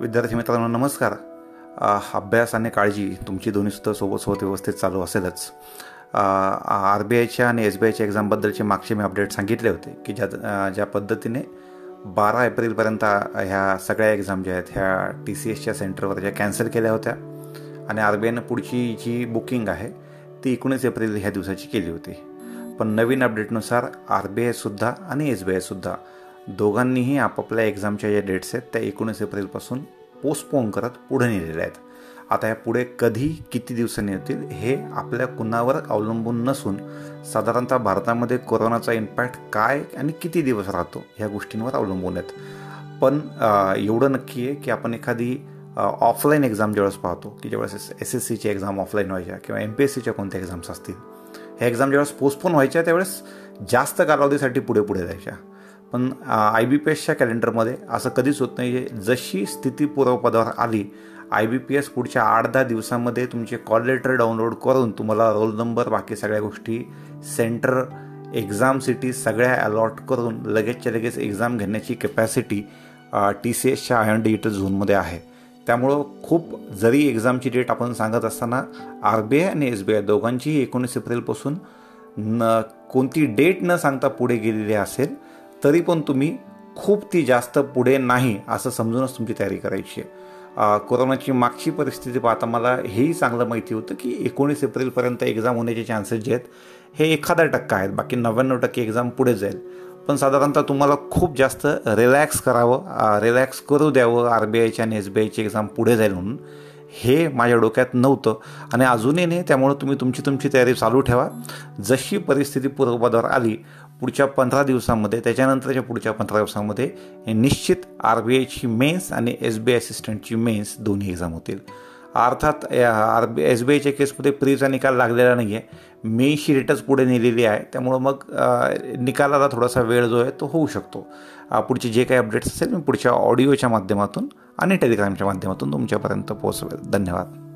विद्यार्थी मित्रांनो नमस्कार. अभ्यास आणि काळजी तुमची दोन्हीसुद्धा सोबत सोबत व्यवस्थित चालू असेलच. आर बी आयच्या आणि एस बी आयच्या एक्झामबद्दलचे मागचे मी अपडेट सांगितले होते की ज्या ज्या पद्धतीने बारा एप्रिलपर्यंत ह्या सगळ्या एक्झाम ज्या आहेत ह्या टी सी एसच्या सेंटरवर ज्या कॅन्सल केल्या होत्या. आणि आर बी आयनं पुढची जी बुकिंग आहे ती एकोणीस एप्रिल ह्या दिवसाची केली होती. पण नवीन अपडेटनुसार आर बी आयसुद्धा आणि एस बी आयसुद्धा दोघांनीही आपापल्या एक्झामच्या ज्या डेट्स आहेत त्या एकोणीस एप्रिलपासून पोस्टपोन करत पुढे नेलेल्या आहेत. आता या पुढे कधी किती दिवसांनी येतील हे आपल्या कुणावर अवलंबून नसून साधारणतः भारतामध्ये कोरोनाचा इम्पॅक्ट काय आणि किती दिवस राहतो ह्या गोष्टींवर अवलंबून आहेत. पण एवढं नक्की आहे की आपण एखादी ऑफलाईन एक्झाम ज्यावेळेस पाहतो की ज्यावेळेस एस एस सीची एक्झाम ऑफलाईन व्हायच्या किंवा एम पी एस सीच्या कोणत्या एक्झाम्स असतील ह्या एक्झाम ज्यावेळेस पोस्टपोन व्हायच्या त्यावेळेस जास्त कालावधीसाठी पुढे पुढे जायच्या. पण आय बी पी एसच्या कॅलेंडरमध्ये असं कधीच होत नाही जशी स्थिती पूर्वपदावर आली आय बी पी एस पुढच्या आठ दहा दिवसामध्ये तुमचे कॉल लेटर डाउनलोड करून तुम्हाला रोल नंबर बाकी सगळ्या गोष्टी सेंटर एक्झाम सिटी सगळ्या अलॉट करून लगेचच्या लगेच एक्झाम घेण्याची कॅपॅसिटी टी सी एसच्या आय एन डिजिटल झोनमध्ये आहे. त्यामुळं खूप जरी एक्झामची डेट आपण सांगत असताना आर बी आय आणि एस बी आय दोघांचीही एकोणीस एप्रिलपासून न कोणती डेट न सांगता पुढे गेलेली असेल तरी पण तुम्ही खूप ती जास्त पुढे नाही असं समजूनच तुमची तयारी करायची आहे. कोरोनाची मागची परिस्थिती पाहता मला हेही चांगलं माहिती होतं की एकोणीस एप्रिलपर्यंत एक्झाम होण्याचे चान्सेस जे आहेत हे एखादा टक्का आहेत. बाकी नव्याण्णव टक्के एक्झाम पुढे जाईल. पण साधारणतः तुम्हाला खूप जास्त रिलॅक्स करावं रिलॅक्स करू द्यावं आर बी आयची आणि एस बी आयची एक्झाम पुढे जाईल म्हणून. हे माझ्या डोक्यात नव्हतं. आणि अजूनही नाही त्यामुळं तुम्ही तुमची तुमची तयारी चालू ठेवा. जशी परिस्थिती पूर्वपदावर आली पुढच्या पंधरा दिवसामध्ये त्याच्यानंतरच्या पुढच्या पंधरा दिवसामध्ये निश्चित आर बी आयची मेन्स आणि एस बी आय असिस्टंटची मेन्स दोन्ही एक्झाम होतील. अर्थात आर बी एस बी आयच्या केसमध्ये प्रीचा निकाल लागलेला नाही आहे मेशी डेटच पुढे नेलेली आहे. त्यामुळं मग निकालाला थोडासा वेळ जो आहे तो होऊ शकतो. पुढचे जे काही अपडेट्स असेल मी पुढच्या ऑडिओच्या माध्यमातून आणि टेलिग्रामच्या माध्यमातून तुमच्यापर्यंत पोहोचवेल. धन्यवाद.